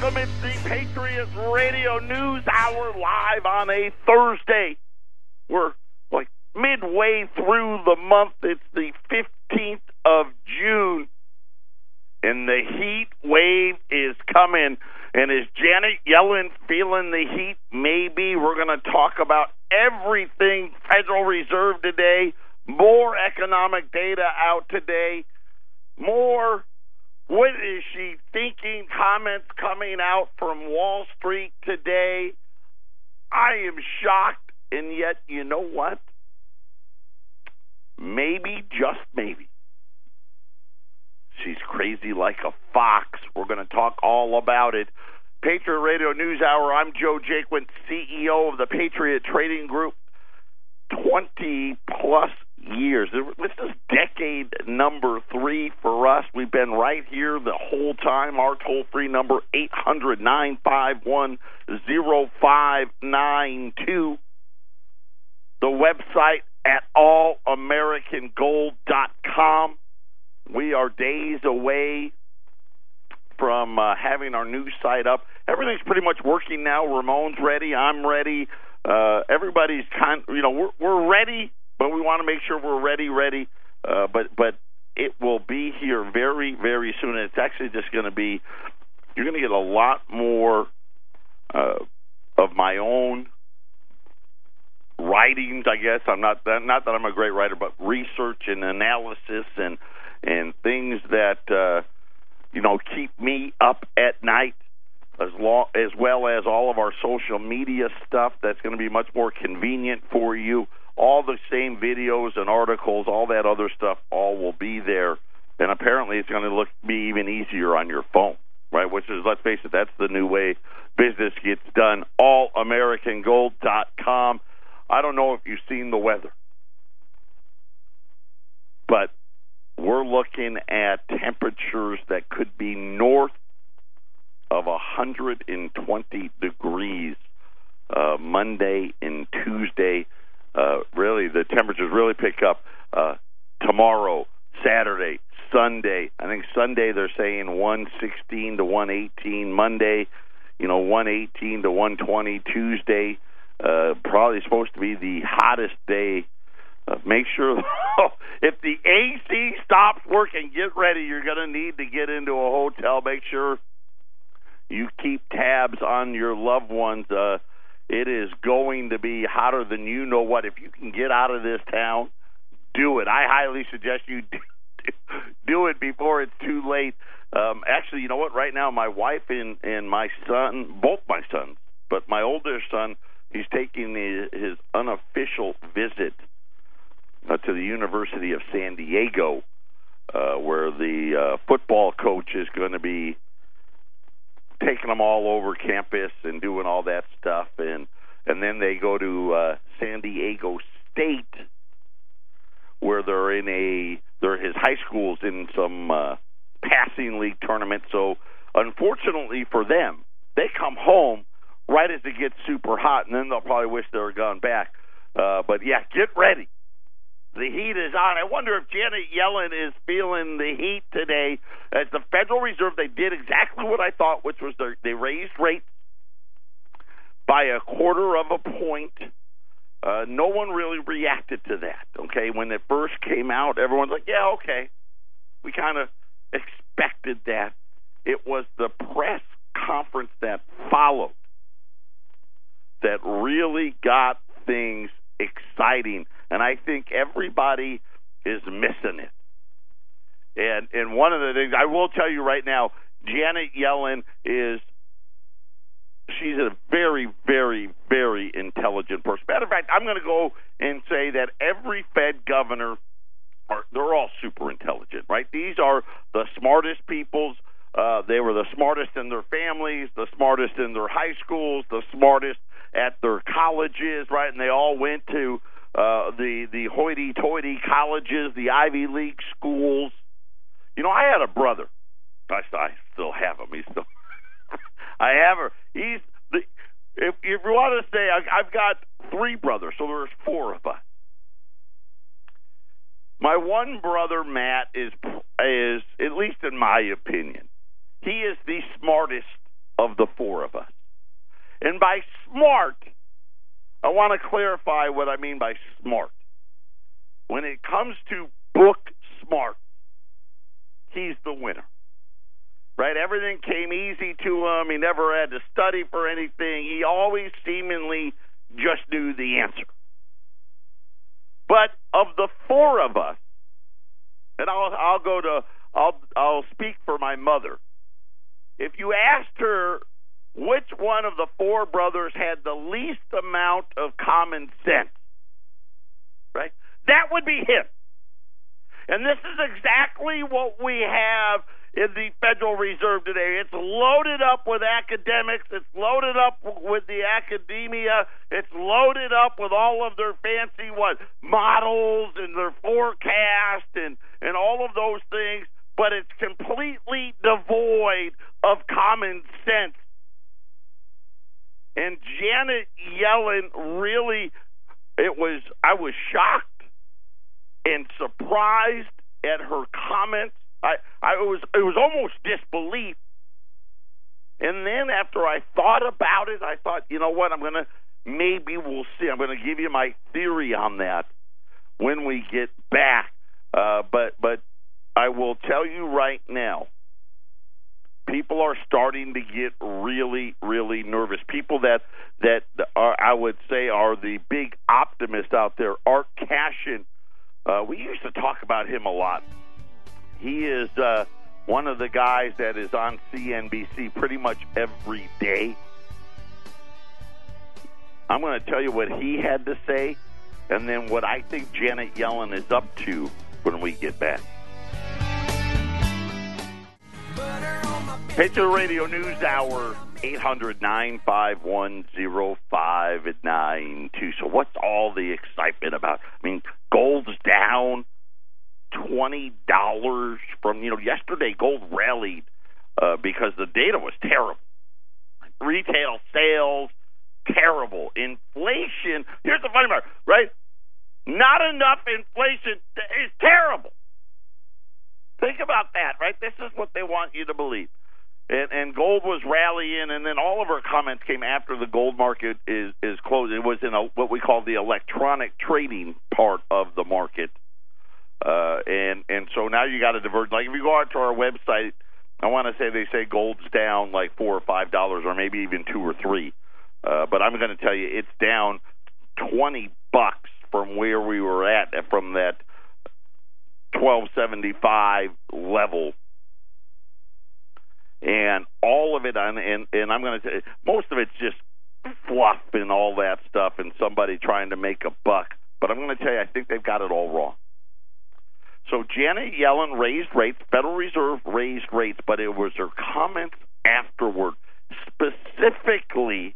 welcome. It's the Patriots Radio News Hour live on a Thursday. We're like midway through the month. It's the 15th of June, and the heat wave is coming. And is Janet Yellen feeling the heat? Maybe. We're going to talk about everything Federal Reserve today, more economic data out today, more what is she thinking? Comments coming out from Wall Street today. I am shocked, and yet, you know what? Maybe, just maybe. She's crazy like a fox. We're going to talk all about it. Patriot Radio News Hour. I'm Joe Jaquin, CEO of the Patriot Trading Group. 20 plus years. This is decade number three for us. We've been right here the whole time. Our toll free number, 800 951 0592. The website at allamericangold.com. We are days away from uh, having our new site up. Everything's pretty much working now. Ramon's ready. I'm ready. Uh, everybody's kind. You know, we're we're ready but we want to make sure we're ready, ready. Uh, but but it will be here very very soon. It's actually just going to be. You're going to get a lot more uh, of my own writings. I guess I'm not not that I'm a great writer, but research and analysis and and things that uh, you know keep me up at night as long as well as all of our social media stuff that's going to be much more convenient for you all the same videos and articles, all that other stuff, all will be there. And apparently, it's going to look be even easier on your phone, right? Which is, let's face it, that's the new way business gets done. AllAmericanGold.com. I don't know if you've seen the weather, but we're looking at temperatures that could be north of 120 degrees uh, Monday and Tuesday uh, really the temperatures really pick up uh, tomorrow, Saturday, Sunday. I think Sunday they're saying 116 to 118. Monday, you know, 118 to 120. Tuesday, uh, probably supposed to be the hottest day. Uh, make sure if the AC stops working, get ready. You're going to need to get into a hotel. Make sure you keep tabs on your loved ones. Uh, it is going to be hotter than you know what. If you can get out of this town, do it. I highly suggest you do it before it's too late. Um, actually, you know what? Right now, my wife and and my son, both my sons, but my older son, he's taking his unofficial visit uh, to the University of San Diego, uh, where the uh, football coach is going to be taking them all over campus and doing all that stuff, and and then they go to uh, San Diego State, where they're in a they're his high school's in some uh, passing league tournament. So unfortunately for them, they come home right as it gets super hot, and then they'll probably wish they were gone back. Uh, but yeah, get ready the heat is on. I wonder if Janet Yellen is feeling the heat today. As the Federal Reserve, they did exactly what I thought, which was they raised rates by a quarter of a point. Uh, no one really reacted to that. Okay, when it first came out, everyone's like, "Yeah, okay." We kind of expected that. It was the press conference that followed that really got things exciting and I think everybody is missing it. And and one of the things I will tell you right now, Janet Yellen is she's a very, very, very intelligent person. Matter of fact, I'm going to go and say that every Fed governor are they're all super intelligent, right? These are the smartest peoples. Uh, they were the smartest in their families, the smartest in their high schools, the smartest at their colleges, right? And they all went to uh, the the hoity-toity colleges, the Ivy League schools. You know, I had a brother. I, I still have him. He's still. I have her. He's the. If, if you want to say, I, I've got three brothers, so there's four of us. My one brother Matt is is at least in my opinion, he is the smartest of the four of us. And by smart, I want to clarify what I mean by smart. When it comes to book smart, he's the winner. Right? Everything came easy to him. He never had to study for anything. He always seemingly just knew the answer. But of the four of us, and I'll I'll go to I'll I'll speak for my mother. If you asked her which one of the four brothers had the least amount of common sense, right? That would be him. And this is exactly what we have in the Federal Reserve today. It's loaded up with academics. It's loaded up with the academia. It's loaded up with all of their fancy what models and their forecast and and all of those things. But it's completely devoid of common sense. And Janet Yellen really, it was I was shocked and surprised at her comments I, I was it was almost disbelief. And then after I thought about it, I thought, you know what, I'm gonna maybe we'll see. I'm gonna give you my theory on that when we get back. Uh, but but I will tell you right now, people are starting to get really really nervous. People that that are I would say are the big optimists out there. Art Cashin, uh, we used to talk about him a lot. He is uh, one of the guys that is on CNBC pretty much every day. I'm going to tell you what he had to say, and then what I think Janet Yellen is up to when we get back. Patriot Radio News Hour, 800 951 0592. So, what's all the excitement about? I mean, gold's down twenty dollars from you know yesterday. Gold rallied uh, because the data was terrible. Retail sales terrible. Inflation. Here's the funny part, right? Not enough inflation is terrible. Think about that, right? This is what they want you to believe. And, and gold was rallying, and then all of our comments came after the gold market is is closed. It was in a, what we call the electronic trading part of the market uh, and and so now you got to diverge. Like if you go out to our website, I want to say they say gold's down like four or five dollars, or maybe even two or three. Uh, but I'm going to tell you, it's down twenty bucks from where we were at from that twelve seventy five level. And all of it on, and and I'm going to say most of it's just fluff and all that stuff, and somebody trying to make a buck. But I'm going to tell you, I think they've got it all wrong. So Janet Yellen raised rates, Federal Reserve raised rates, but it was her comments afterward, specifically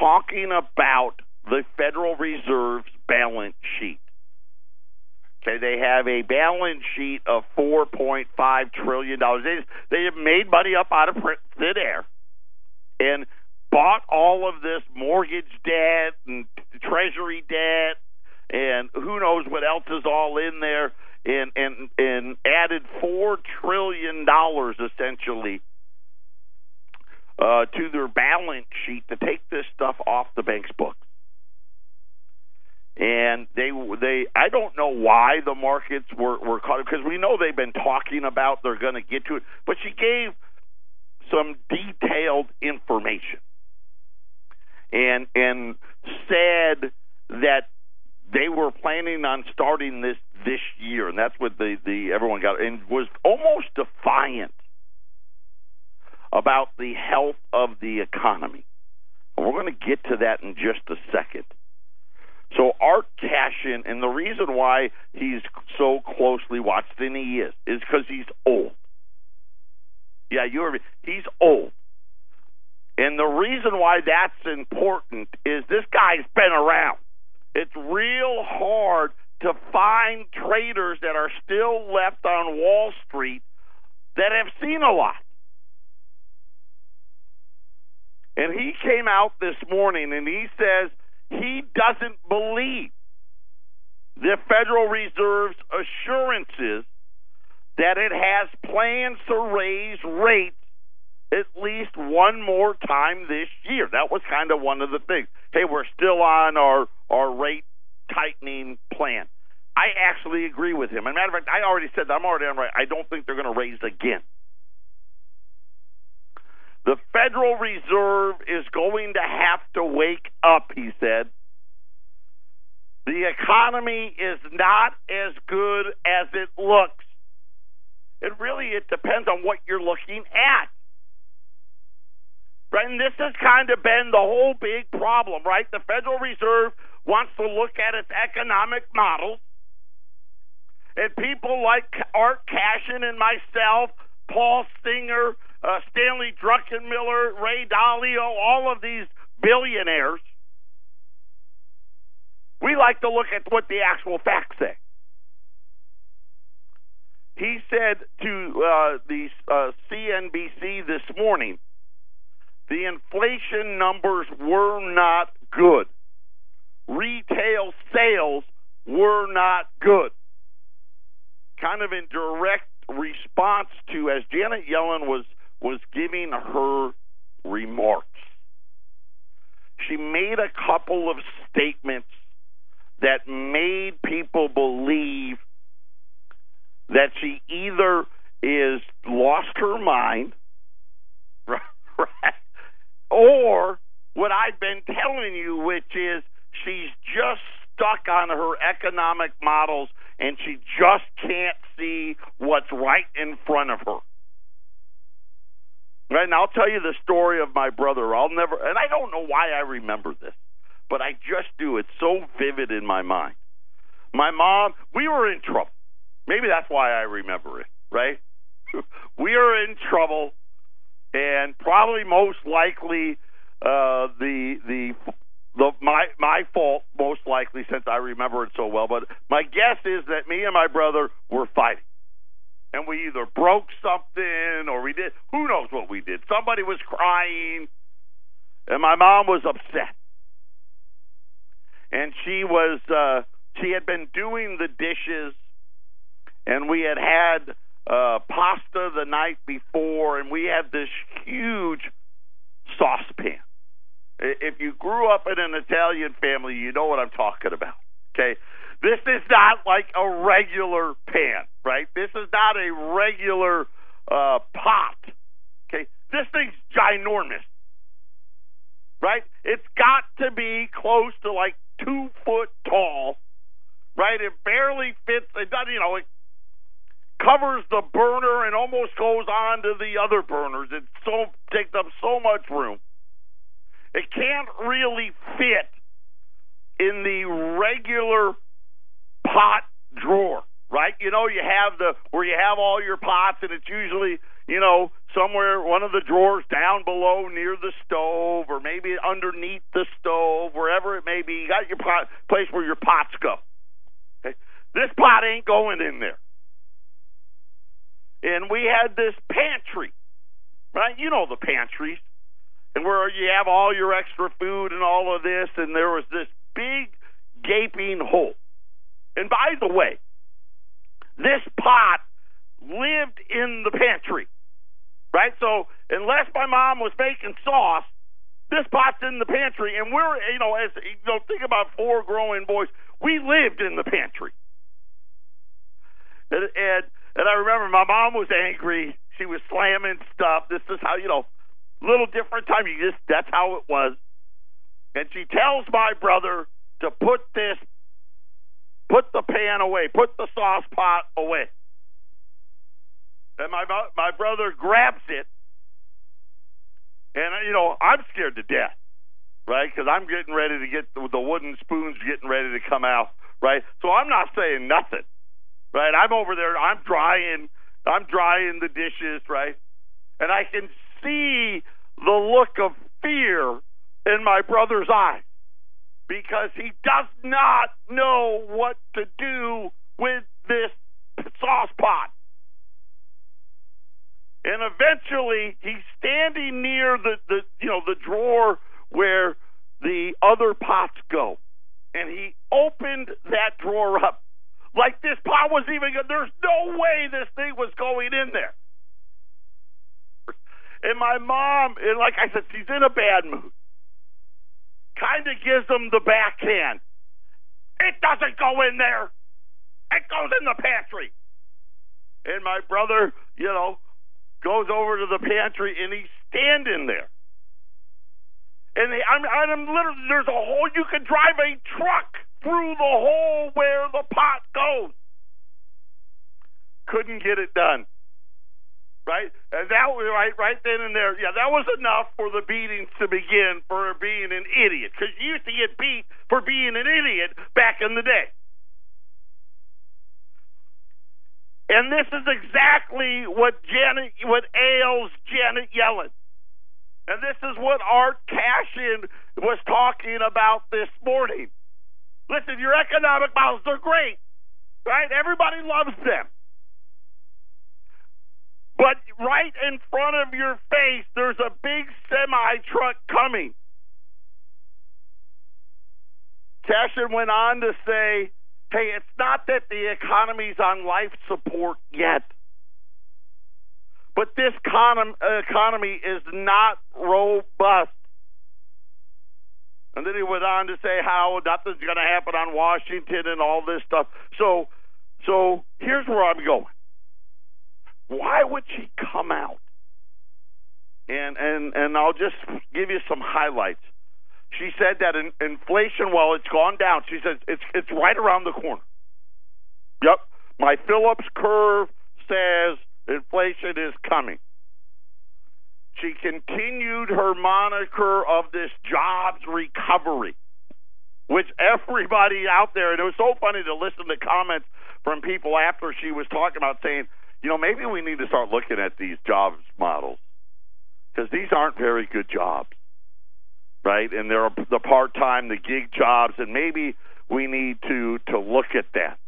talking about the Federal Reserve's balance sheet. Okay, they have a balance sheet of four point five trillion dollars. They they have made money up out of thin air, and bought all of this mortgage debt and treasury debt and who knows what else is all in there, and and and added four trillion dollars essentially uh, to their balance sheet to take this stuff off the bank's books. And they they I don't know why the markets were were caught because we know they've been talking about they're going to get to it, but she gave some detailed information and and said that they were planning on starting this this year, and that's what the the everyone got and was almost defiant about the health of the economy. And we're going to get to that in just a second. So Art Cashin, and the reason why he's so closely watched, and he is, is because he's old. Yeah, you are. He's old. And the reason why that's important is this guy's been around. It's real hard to find traders that are still left on Wall Street that have seen a lot. And he came out this morning and he says he doesn't believe the Federal Reserve's assurances that it has plans to raise rates at least one more time this year. That was kind of one of the things. Hey, we're still on our our rate tightening plan. I actually agree with him. As a matter of fact, I already said that I'm already on right. I don't think they're going to raise again. The Federal Reserve is going to have to wake up, he said. The economy is not as good as it looks. It really it depends on what you're looking at. Right? And this has kind of been the whole big problem, right? The Federal Reserve wants to look at its economic models. And people like Art Cashin and myself, Paul Singer, uh, Stanley Druckenmiller, Ray Dalio, all of these billionaires, we like to look at what the actual facts say. He said to uh, the uh, CNBC this morning, the inflation numbers were not good. Retail sales were not good. Kind of in direct response to as Janet Yellen was was giving her remarks. She made a couple of statements that made people believe that she either is lost her mind, right, or what I've been telling you, which is she's just stuck on her economic models and she just can't see what's right in front of her. Right, and I'll tell you the story of my brother. I'll never, and I don't know why I remember this, but I just do. It's so vivid in my mind. My mom, we were in trouble. Maybe that's why I remember it, right? we are in trouble, and probably most likely uh, the the the my my fault most likely since I remember it so well. But my guess is that me and my brother were fighting, and we either broke something or we did. Who knows what we did? Somebody was crying, and my mom was upset, and she was uh, she had been doing the dishes and we had had uh, pasta the night before, and we had this huge saucepan. If you grew up in an Italian family, you know what I'm talking about. Okay, this is not like a regular pan, right? This is not a regular uh, pot. Okay, this thing's ginormous, right? It's got to be close to like two foot tall, right? It barely fits. It doesn't, you know, it covers the burner and almost goes on to the other burners. It so takes up so much room. It can't really fit in the regular pot drawer, right? You know, you have the where you have all your pots, and it's usually you know somewhere one of the drawers down below near the stove, or maybe underneath the stove, wherever it may be. You got your pot place where your pots go. Okay? This pot ain't going in there and we had this pantry, right? You know the pantries, and where you have all your extra food and all of this, and there was this big gaping hole. And by the way, this pot lived in the pantry, right? So unless my mom was making sauce, this pot's in the pantry, and we're you know as you know think about four growing boys, we lived in the pantry, and, and and I remember my mom was angry. She was slamming stuff. This is how, you know, little different time. You just that's how it was. And she tells my brother to put this put the pan away, put the sauce pot away. And my my brother grabs it, and uh, you know I'm scared to death, right? Because I'm getting ready to get the, the wooden spoons getting ready to come out, right? So I'm not saying nothing right? I'm over there, I'm drying, I'm drying the dishes, right? And I can see the look of fear in my brother's eyes because he does not know what to do with this sauce pot. And eventually he's standing near the, the you know the drawer where the other pots go. And he opened that drawer up like this pot was even. There's no way this thing was going in there. And my mom, and like I said, she's in a bad mood. Kind of gives them the backhand. It doesn't go in there. It goes in the pantry. And my brother, you know, goes over to the pantry and he's standing there. And they, I'm, I'm literally, there's a hole, you can drive a truck through the hole where the pot goes. Couldn't get it done. Right? And that was right, right then and there. Yeah, that was enough for the beatings to begin for being an idiot. Because you used to get beat for being an idiot back in the day. And this is exactly what Janet, what ails Janet Yellen. And this is what Art Cashin was talking about this morning. Listen, your economic models, they're great, right? Everybody loves them. But right in front of your face, there's a big semi truck coming. Cashin went on to say Hey, it's not that the economy's on life support yet, but this economy is not robust. And then he went on to say how nothing's going to happen on Washington and all this stuff. So, so here's where I'm going. Why would she come out? And and and I'll just give you some highlights. She said that in, inflation, while it's gone down, she says it's it's right around the corner. Yep, my Phillips curve says inflation is coming. She continued her moniker of this jobs recovery, which everybody out there, and it was so funny to listen to comments from people after she was talking about saying, you know, maybe we need to start looking at these jobs models because these aren't very good jobs right? And there are the part time, the gig jobs, and maybe we need to to look at that.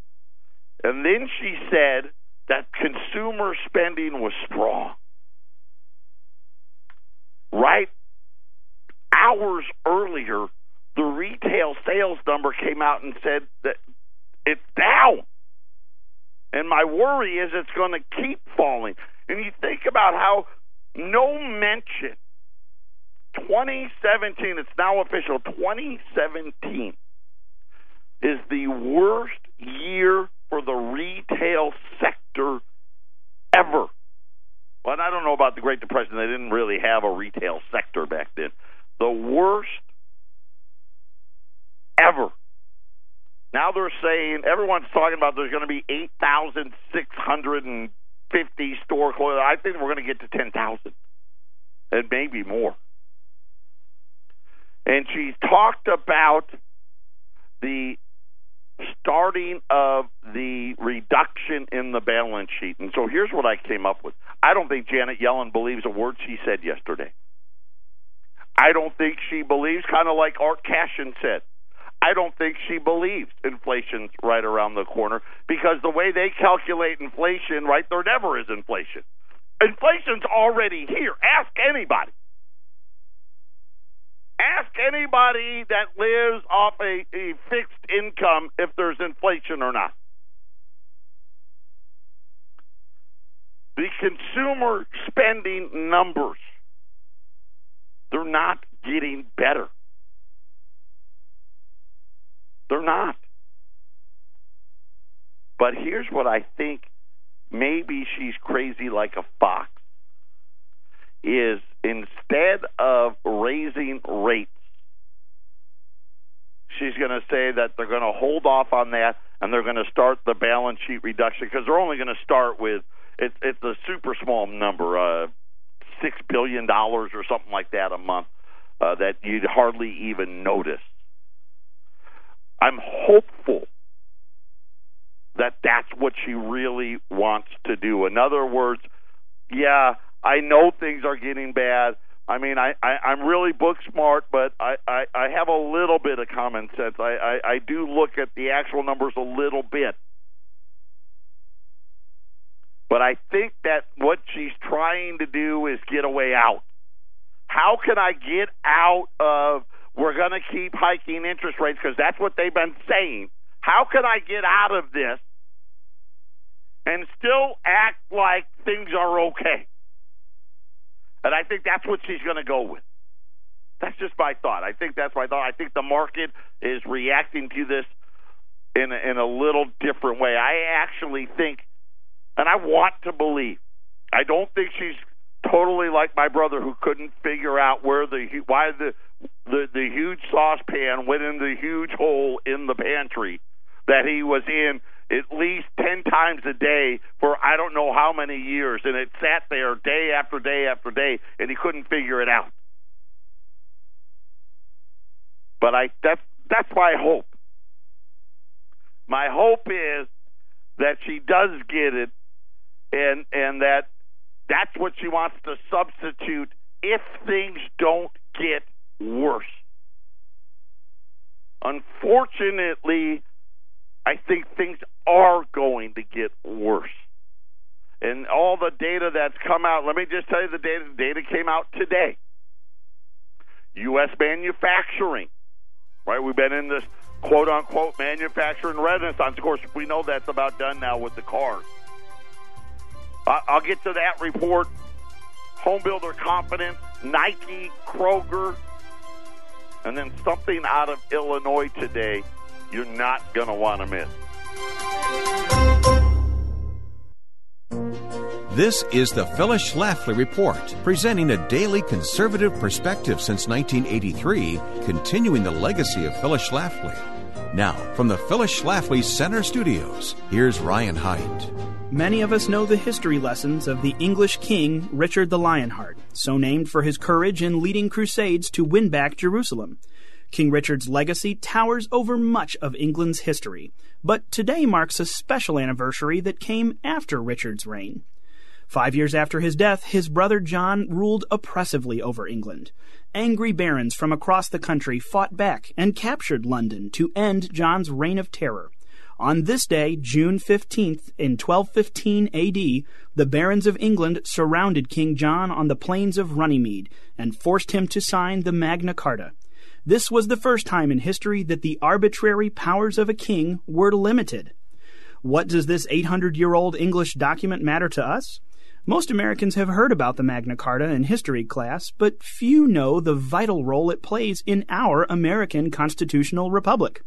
And then she said that consumer spending was strong. Right hours earlier, the retail sales number came out and said that it's down. And my worry is it's going to keep falling. And you think about how no mention 2017, it's now official, 2017 is the worst year for the retail sector ever. Well, I don't know about the Great Depression. They didn't really have a retail sector back then. The worst ever. Now they're saying everyone's talking about there's going to be 8,650 store closures. I think we're going to get to 10,000 and maybe more and she talked about the starting of the reduction in the balance sheet. And so here's what I came up with. I don't think Janet Yellen believes a word she said yesterday. I don't think she believes, kind of like Art Cashin said. I don't think she believes inflation's right around the corner because the way they calculate inflation, right, there never is inflation. Inflation's already here. Ask anybody. Ask anybody that lives off a, a fixed income if there's inflation or not. The consumer spending numbers, they're not getting better. They're not. But here's what I think maybe she's crazy like a fox is instead of raising rates, she's going to say that they're going to hold off on that and they're going to start the balance sheet reduction because they're only going to start with it's it's a super small number, uh, six billion dollars or something like that a month uh, that you'd hardly even notice. I'm hopeful that that's what she really wants to do. In other words, yeah, I know things are getting bad. I mean, I, I I'm really book smart, but I, I I have a little bit of common sense. I, I I do look at the actual numbers a little bit, but I think that what she's trying to do is get a way out. How can I get out of? We're going to keep hiking interest rates because that's what they've been saying. How can I get out of this and still act like things are okay? And I think that's what she's going to go with. That's just my thought. I think that's my thought. I think the market is reacting to this in a, in a little different way. I actually think, and I want to believe, I don't think she's totally like my brother who couldn't figure out where the why the the, the huge saucepan went in the huge hole in the pantry that he was in at least 10 times a day for I don't know how many years and it sat there day after day after day and he couldn't figure it out. But I that's that's my hope. My hope is that she does get it and and that that's what she wants to substitute if things don't get worse. Unfortunately, I think things are going to get worse. And all the data that's come out, let me just tell you the data the data came out today. US manufacturing. Right? We've been in this quote unquote manufacturing renaissance. Of course, we know that's about done now with the cars. I'll get to that report. Home builder confidence, Nike, Kroger, and then something out of Illinois today you're not going to want to miss. This is the Phyllis Schlafly Report, presenting a daily conservative perspective since 1983, continuing the legacy of Phyllis Schlafly. Now, from the Phyllis Schlafly Center Studios, here's Ryan Haidt. Many of us know the history lessons of the English king Richard the Lionheart, so named for his courage in leading crusades to win back Jerusalem. King Richard's legacy towers over much of England's history, but today marks a special anniversary that came after Richard's reign. Five years after his death, his brother John ruled oppressively over England. Angry barons from across the country fought back and captured London to end John's reign of terror. On this day, June 15th, in 1215 AD, the barons of England surrounded King John on the plains of Runnymede and forced him to sign the Magna Carta. This was the first time in history that the arbitrary powers of a king were limited. What does this 800 year old English document matter to us? Most Americans have heard about the Magna Carta in history class, but few know the vital role it plays in our American constitutional republic.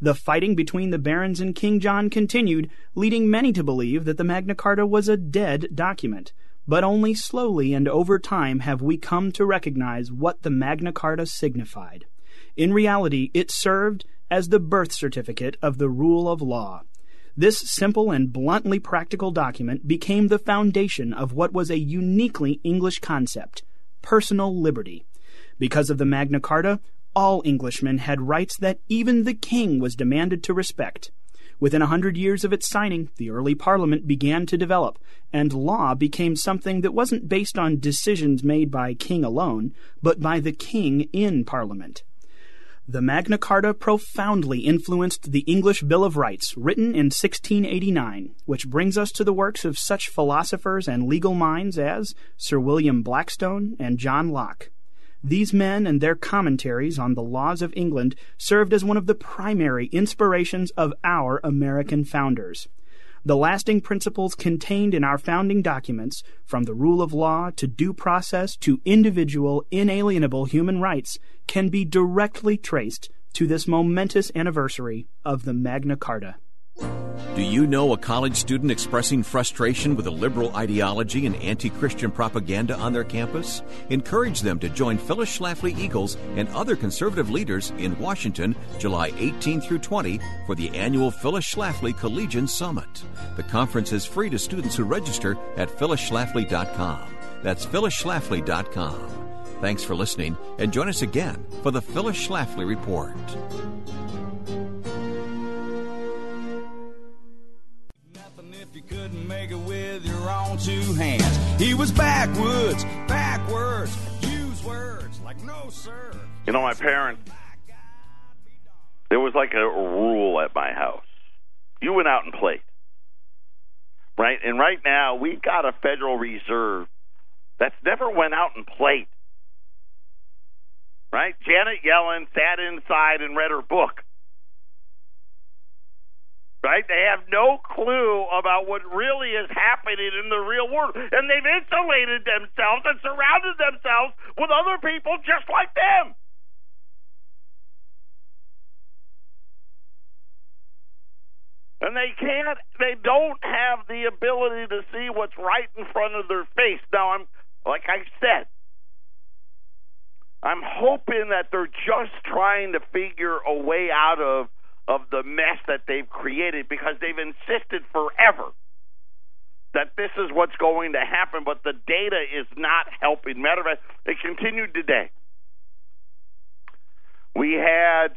The fighting between the barons and King John continued, leading many to believe that the Magna Carta was a dead document. But only slowly and over time have we come to recognize what the Magna Carta signified. In reality, it served as the birth certificate of the rule of law. This simple and bluntly practical document became the foundation of what was a uniquely English concept personal liberty. Because of the Magna Carta, all Englishmen had rights that even the king was demanded to respect. Within a hundred years of its signing, the early Parliament began to develop, and law became something that wasn't based on decisions made by king alone, but by the king in Parliament. The Magna Carta profoundly influenced the English Bill of Rights, written in 1689, which brings us to the works of such philosophers and legal minds as Sir William Blackstone and John Locke. These men and their commentaries on the laws of England served as one of the primary inspirations of our American founders. The lasting principles contained in our founding documents, from the rule of law to due process to individual, inalienable human rights, can be directly traced to this momentous anniversary of the Magna Carta. Do you know a college student expressing frustration with a liberal ideology and anti Christian propaganda on their campus? Encourage them to join Phyllis Schlafly Eagles and other conservative leaders in Washington July 18 through 20 for the annual Phyllis Schlafly Collegian Summit. The conference is free to students who register at phyllisschlafly.com. That's phyllisschlafly.com. Thanks for listening and join us again for the Phyllis Schlafly Report. Own two hands. He was backwoods, backwards, use words like no sir. You know, my parents, there was like a rule at my house. You went out and played. Right? And right now, we've got a Federal Reserve that's never went out and played. Right? Janet Yellen sat inside and read her book. Right? They have no clue about what really is happening in the real world. And they've insulated themselves and surrounded themselves with other people just like them. And they can't, they don't have the ability to see what's right in front of their face. Now, I'm, like I said, I'm hoping that they're just trying to figure a way out of of the mess that they've created because they've insisted forever that this is what's going to happen, but the data is not helping. Matter of fact, it continued today. We had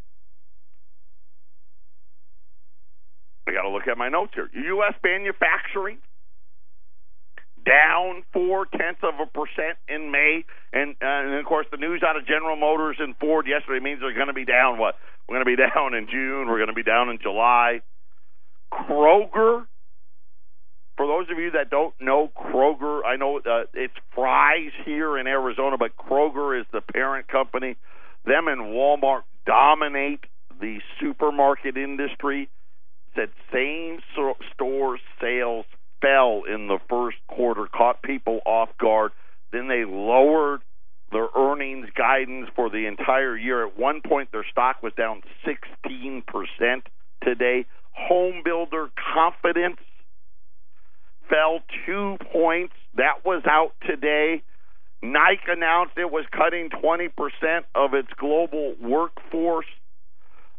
I got to look at my notes here. U.S. manufacturing down four tenths of a percent in May, and, uh, and of course the news out of General Motors and Ford yesterday means they're going to be down. What we're going to be down in June, we're going to be down in July. Kroger. For those of you that don't know Kroger, I know uh, it's Fry's here in Arizona, but Kroger is the parent company. Them and Walmart dominate the supermarket industry said same store sales fell in the first quarter, caught people off guard. Then they lowered their earnings guidance for the entire year. At one point, their stock was down 16% today. Home builder confidence fell two points. That was out today. Nike announced it was cutting 20% of its global workforce.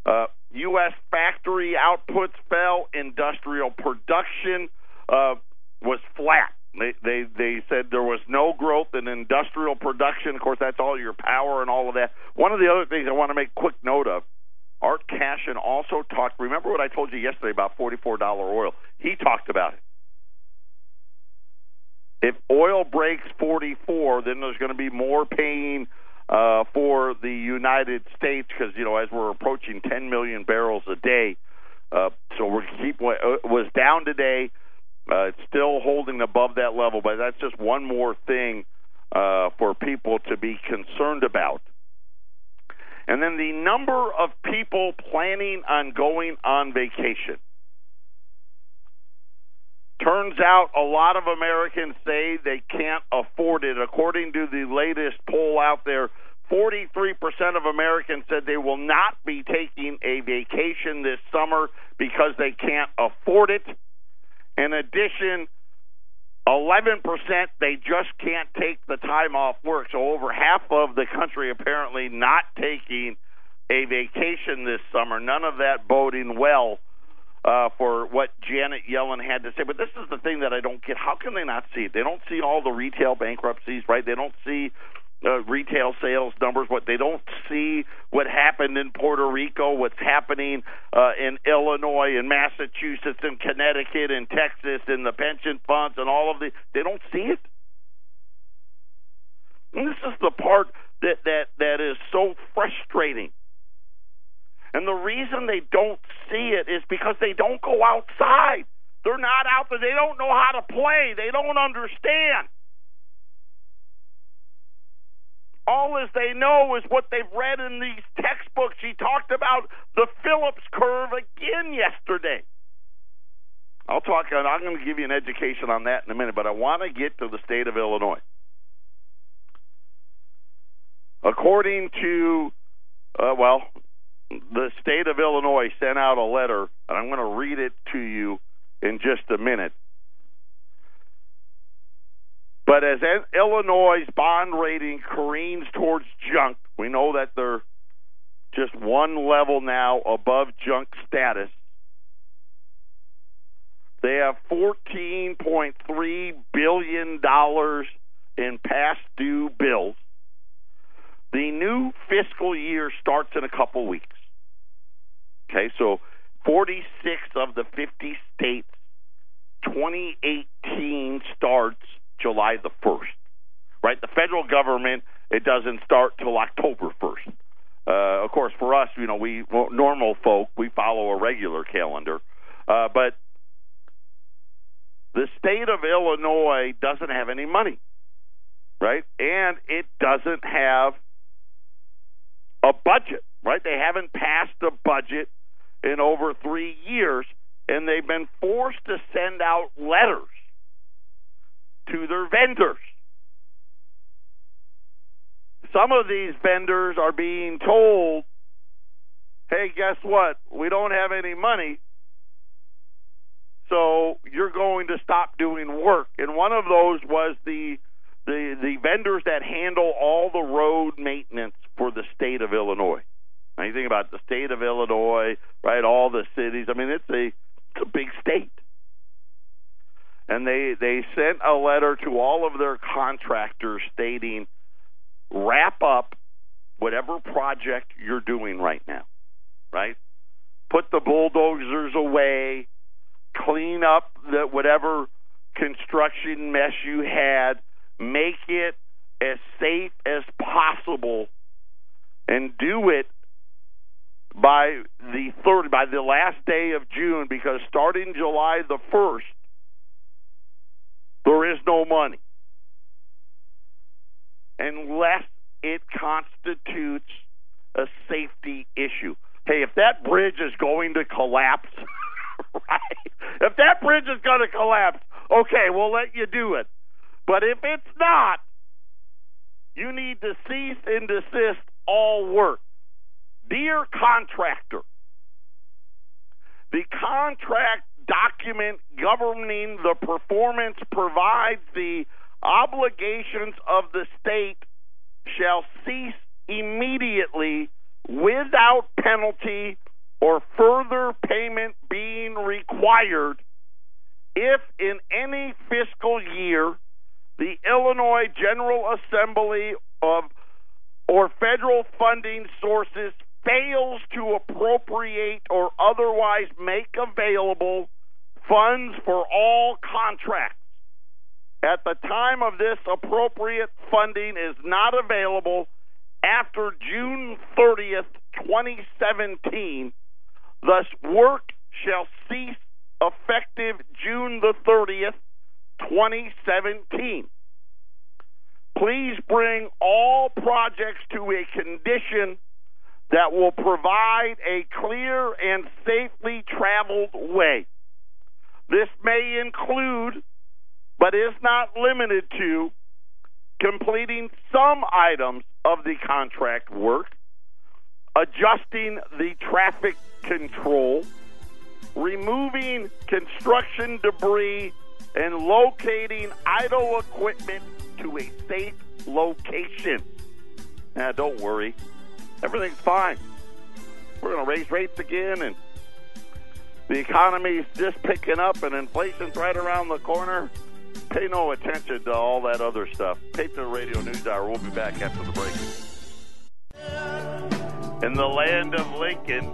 Uh, U.S. factory outputs fell. Industrial production uh, was flat. They, they they said there was no growth in industrial production. Of course, that's all your power and all of that. One of the other things I want to make quick note of. Art Cashin also talked. Remember what I told you yesterday about forty-four dollar oil? He talked about it. If oil breaks forty-four, then there's going to be more pain uh, for the United States because you know as we're approaching 10 million barrels a day, uh, so we're keep uh, was down today. Uh, it's still holding above that level, but that's just one more thing uh, for people to be concerned about. And then the number of people planning on going on vacation. Turns out a lot of Americans say they can't afford it. According to the latest poll out there, 43% of Americans said they will not be taking a vacation this summer because they can't afford it. In addition, 11% they just can't take the time off work. So over half of the country apparently not taking a vacation this summer. None of that boding well uh, for what Janet Yellen had to say. But this is the thing that I don't get. How can they not see it? They don't see all the retail bankruptcies, right? They don't see uh, retail sales numbers. What they don't see what happened in Puerto Rico, what's happening uh, in Illinois and Massachusetts and Connecticut and Texas and the pension funds and all of the. They don't see it. And this is the part that that that is so frustrating. And the reason they don't see it is because they don't go outside. They're not out there. They don't know how to play. They don't understand. All as they know is what they've read in these textbooks. He talked about the Phillips curve again yesterday. I'll talk. And I'm going to give you an education on that in a minute, but I want to get to the state of Illinois. According to, uh, well, the state of Illinois sent out a letter, and I'm going to read it to you in just a minute. But as Illinois' bond rating careens towards junk, we know that they're just one level now above junk status. They have $14.3 billion in past due bills. The new fiscal year starts in a couple weeks. Okay, so 46 of the 50 states, 2018 starts July the 1st. Right? The federal government, it doesn't start till October 1st. Uh, of course, for us, you know, we normal folk, we follow a regular calendar. Uh, but the state of Illinois doesn't have any money, right? And it doesn't have a budget, right? They haven't passed a budget in over three years. and they've been forced to send out letters to their vendors. Some of these vendors are being told, hey, guess what? We don't have any money, so you're going to stop doing work. And one of those was the the the vendors that handle all the road maintenance for the state of Illinois. Now you think about the state of Illinois, right? All the cities. I mean, it's a it's a big state. And they they sent a letter to all of their contractors stating, wrap up whatever project you're doing right now, right? Put the bulldozers away, clean up the whatever construction mess you had, make it as safe as possible, and do it by the third by the last day of June because starting July the first there is no money unless it constitutes a safety issue. Hey, if that bridge is going to collapse, right? If that bridge is going to collapse, okay, we'll let you do it. But if it's not, you need to cease and desist all work. Dear contractor, the contract document governing the performance provides the obligations of the state shall cease immediately without penalty or further payment being required if in any fiscal year the Illinois General Assembly of or federal funding sources fails to appropriate or otherwise make available funds for all contracts at the time of this appropriate funding is not available after June 30th, 2017, thus work shall cease effective June the 30th, 2017. Please bring all projects to a condition that will provide a clear and safely traveled way. This may include, but is not limited to, completing some items of the contract work, adjusting the traffic control, removing construction debris, and locating idle equipment to a safe location. Now, don't worry, everything's fine. We're going to raise rates again, and the economy's just picking up, and inflation's right around the corner. Pay no attention to all that other stuff. Patriot Radio News Hour. We'll be back after the break. In the land of Lincoln,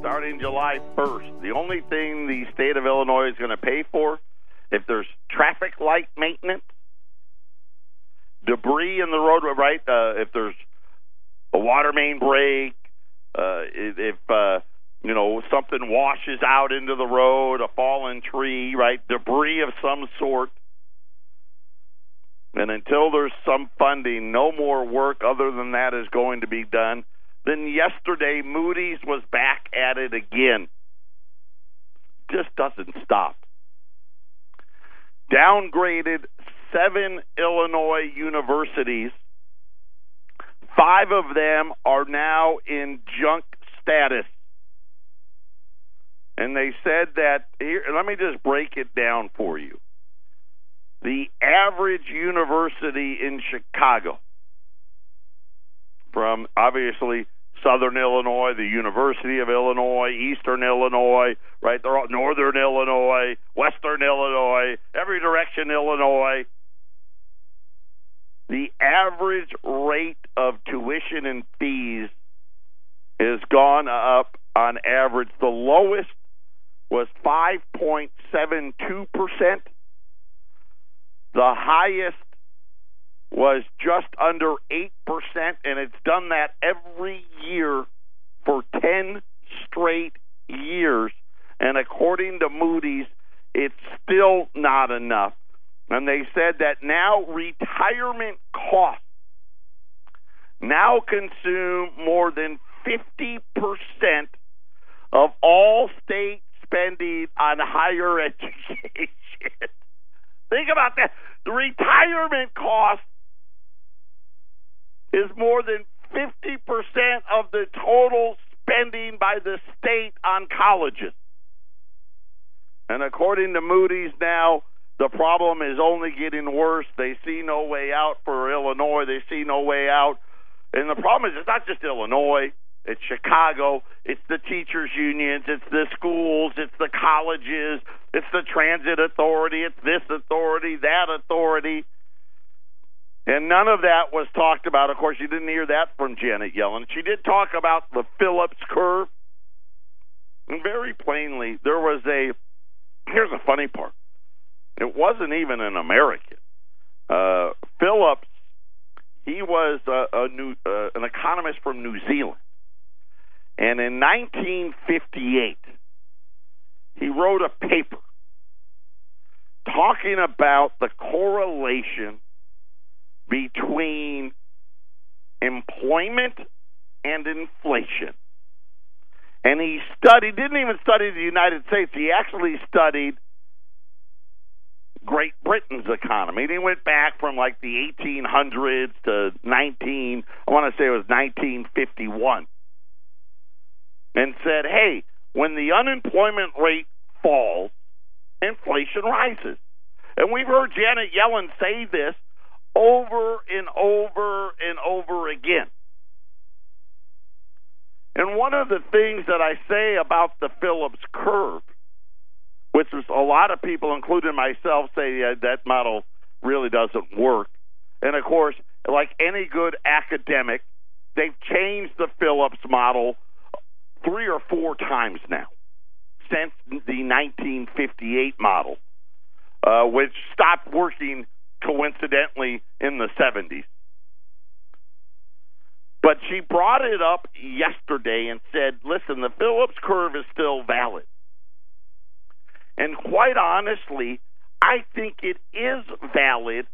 starting July 1st, the only thing the state of Illinois is going to pay for, if there's traffic light maintenance, debris in the road, right? Uh, if there's a water main break, uh, if uh, you know something washes out into the road, a fallen tree, right? Debris of some sort. And until there's some funding, no more work other than that is going to be done. Then yesterday, Moody's was back at it again. Just doesn't stop. Downgraded seven Illinois universities. Five of them are now in junk status. And they said that here let me just break it down for you. The average university in Chicago from obviously Southern Illinois, the University of Illinois, Eastern Illinois, right? They're all Northern Illinois, Western Illinois, every direction Illinois. The average rate of tuition and fees has gone up on average. The lowest was 5.72%. The highest was just under 8%, and it's done that every year for 10 straight years. And according to Moody's, it's still not enough. And they said that now retirement costs now consume more than 50% of all state spending on higher education. Think about that. The retirement cost is more than 50% of the total spending by the state on colleges. And according to Moody's now, the problem is only getting worse. They see no way out for Illinois. They see no way out. And the problem is, it's not just Illinois. It's Chicago. It's the teachers' unions. It's the schools. It's the colleges. It's the transit authority. It's this authority, that authority. And none of that was talked about. Of course, you didn't hear that from Janet Yellen. She did talk about the Phillips curve. And very plainly, there was a. Here's the funny part it wasn't even an American. Uh, Phillips, he was a, a new, uh, an economist from New Zealand. And in 1958, he wrote a paper talking about the correlation between employment and inflation. And he studied, didn't even study the United States, he actually studied Great Britain's economy. They went back from like the 1800s to 19, I want to say it was 1951, and said, hey, when the unemployment rate falls, inflation rises. And we've heard Janet Yellen say this over and over and over again. And one of the things that I say about the Phillips curve which is a lot of people, including myself, say uh, that model really doesn't work. And of course, like any good academic, they've changed the Phillips model three or four times now since the 1958 model, uh, which stopped working coincidentally in the 70s. But she brought it up yesterday and said, listen, the Phillips curve is still valid. And quite honestly, I think it is valid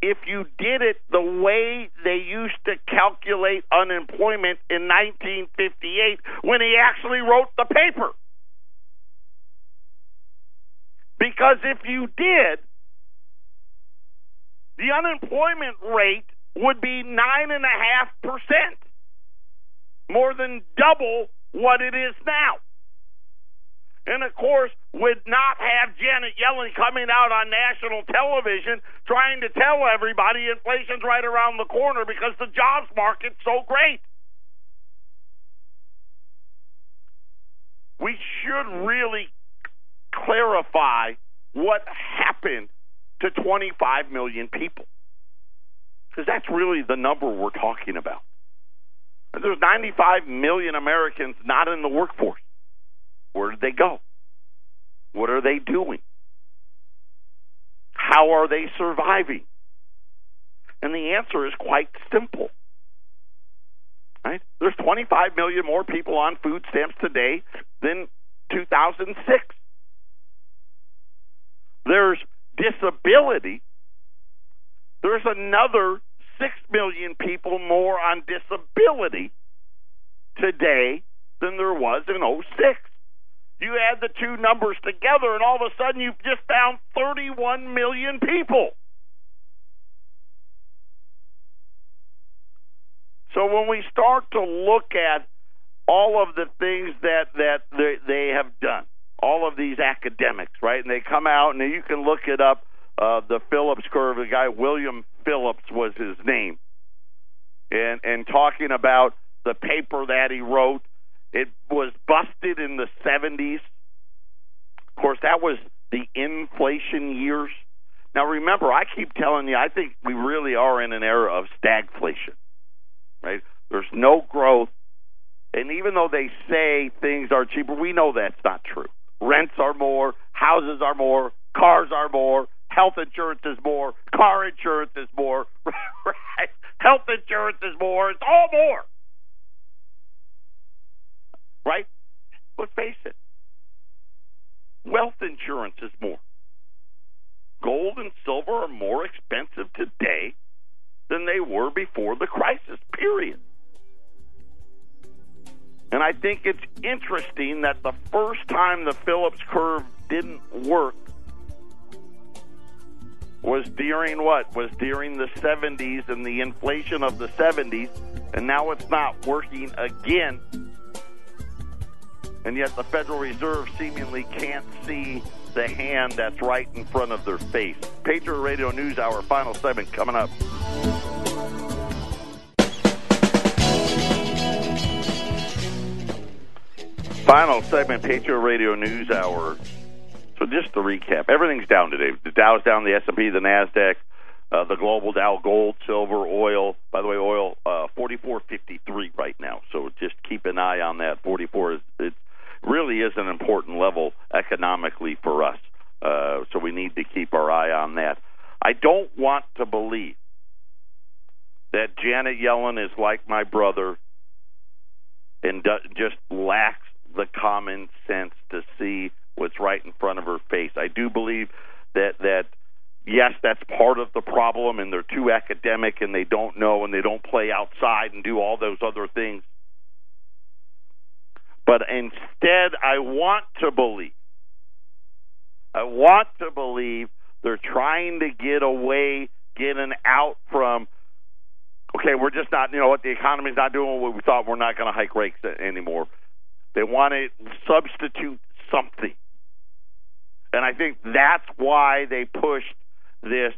if you did it the way they used to calculate unemployment in 1958 when he actually wrote the paper. Because if you did, the unemployment rate would be 9.5%, more than double what it is now and of course would not have Janet Yellen coming out on national television trying to tell everybody inflation's right around the corner because the jobs market's so great. We should really clarify what happened to 25 million people. Because that's really the number we're talking about. There's 95 million Americans not in the workforce. Where did they go? What are they doing? How are they surviving? And the answer is quite simple. Right? There's 25 million more people on food stamps today than 2006. There's disability. There's another 6 million people more on disability today than there was in 06. You add the two numbers together, and all of a sudden you've just found 31 million people. So when we start to look at all of the things that that they, they have done, all of these academics, right? And they come out, and you can look it up. Uh, the Phillips curve, the guy William Phillips was his name, and and talking about the paper that he wrote it was busted in the 70s. Of course, that was the inflation years. Now, remember, I keep telling you, I think we really are in an era of stagflation, right? There's no growth. And even though they say things are cheaper, we know that's not true. Rents are more, houses are more, cars are more, health insurance is more, car insurance is more, right? Health insurance is more, it's all more right? Let's face it. Wealth insurance is more. Gold and silver are more expensive today than they were before the crisis, period. And I think it's interesting that the first time the Phillips curve didn't work was during what? Was during the 70s and the inflation of the 70s, and now it's not working again. And yet the Federal Reserve seemingly can't see the hand that's right in front of their face. Patriot Radio News Hour, final segment coming up. Final segment, Patriot Radio News Hour. So just to recap, everything's down today. The Dow's down, the S&P, the Nasdaq, uh, the global Dow, gold, silver, oil. By the way, oil uh, 44.53 right now. So just keep an eye on that. 44 is it really is an important level economically for us. Uh, so we need to keep our eye on that. I don't want to believe that Janet Yellen is like my brother and do, just lacks the common sense to see what's right in front of her face. I do believe that that yes, that's part of the problem, and they're too academic and they don't know and they don't play outside and do all those other things. But instead, I want to believe, I want to believe they're trying to get away, getting out from. Okay, we're just not, you know what, the economy's not doing what we thought. We're not going to hike rates anymore. They want to substitute something. And I think that's why they pushed this.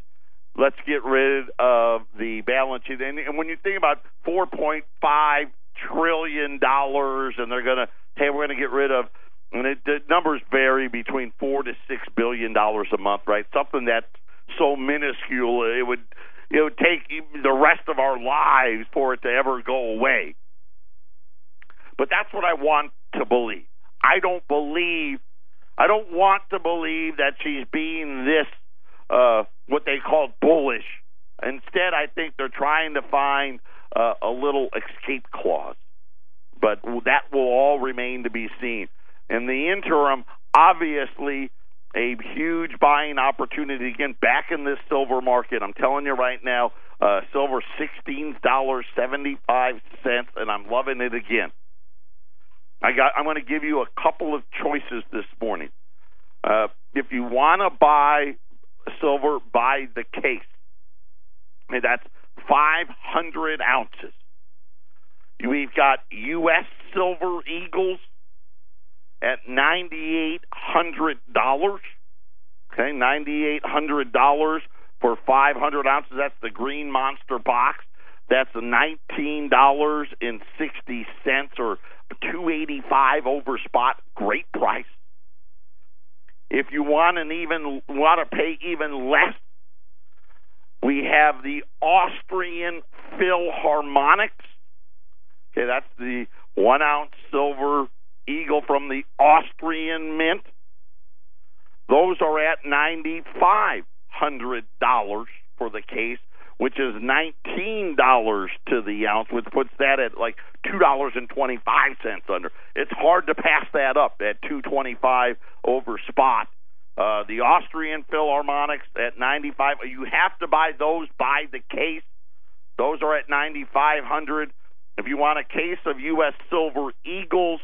Let's get rid of the balance sheet. And, and when you think about $4.5 trillion, dollars, and they're going to, hey, we're going to get rid of, and it, the numbers vary between four to six billion dollars a month, right? Something that's so minuscule, it would it would take the rest of our lives for it to ever go away. But that's what I want to believe. I don't believe, I don't want to believe that she's being this, uh, what they call bullish. Instead, I think they're trying to find uh, a little escape clause. But that will all remain to be seen. In the interim, obviously, a huge buying opportunity again back in this silver market. I'm telling you right now, uh, silver sixteen dollars seventy five cents, and I'm loving it again. I got. I'm going to give you a couple of choices this morning. Uh, if you want to buy silver, buy the case. And that's 500 ounces. We've got U.S. Silver Eagles at $9,800. Okay, $9,800 for 500 ounces. That's the green monster box. That's $19.60 or 285 over spot, great price. If you want an even want to pay even less, we have the Austrian Philharmonics. Okay, that's the one ounce silver eagle from the Austrian Mint. Those are at ninety five hundred dollars for the case which is $19 to the ounce, which puts that at like $2.25 under. It's hard to pass that up at 225 over spot. Uh, the Austrian Philharmonics at 95. You have to buy those by the case. Those are at 9,500. If you want a case of U.S. Silver Eagles,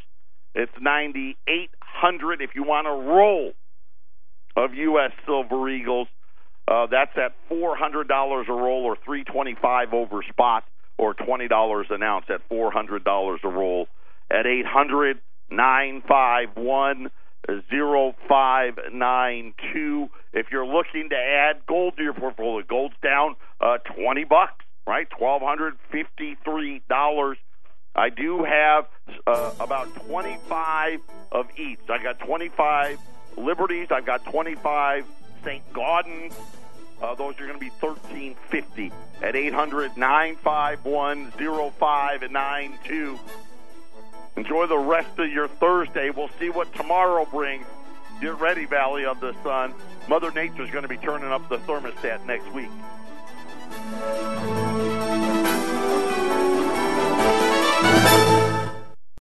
it's 9,800. If you want a roll of U.S. Silver Eagles, uh, that's at four hundred dollars a roll, or three twenty-five over spot, or twenty dollars an ounce at four hundred dollars a roll. At eight hundred 0592 if you're looking to add gold to your portfolio. Gold's down uh, 20 bucks, right? $1,253. I do have uh, about 25 of each. I got 25 Liberties. I've got 25 St. Gaudens. Uh, those are going to be 1350 at 800 951 0592. Enjoy the rest of your Thursday. We'll see what tomorrow brings. Get ready, Valley of the Sun. Mother Nature's going to be turning up the thermostat next week.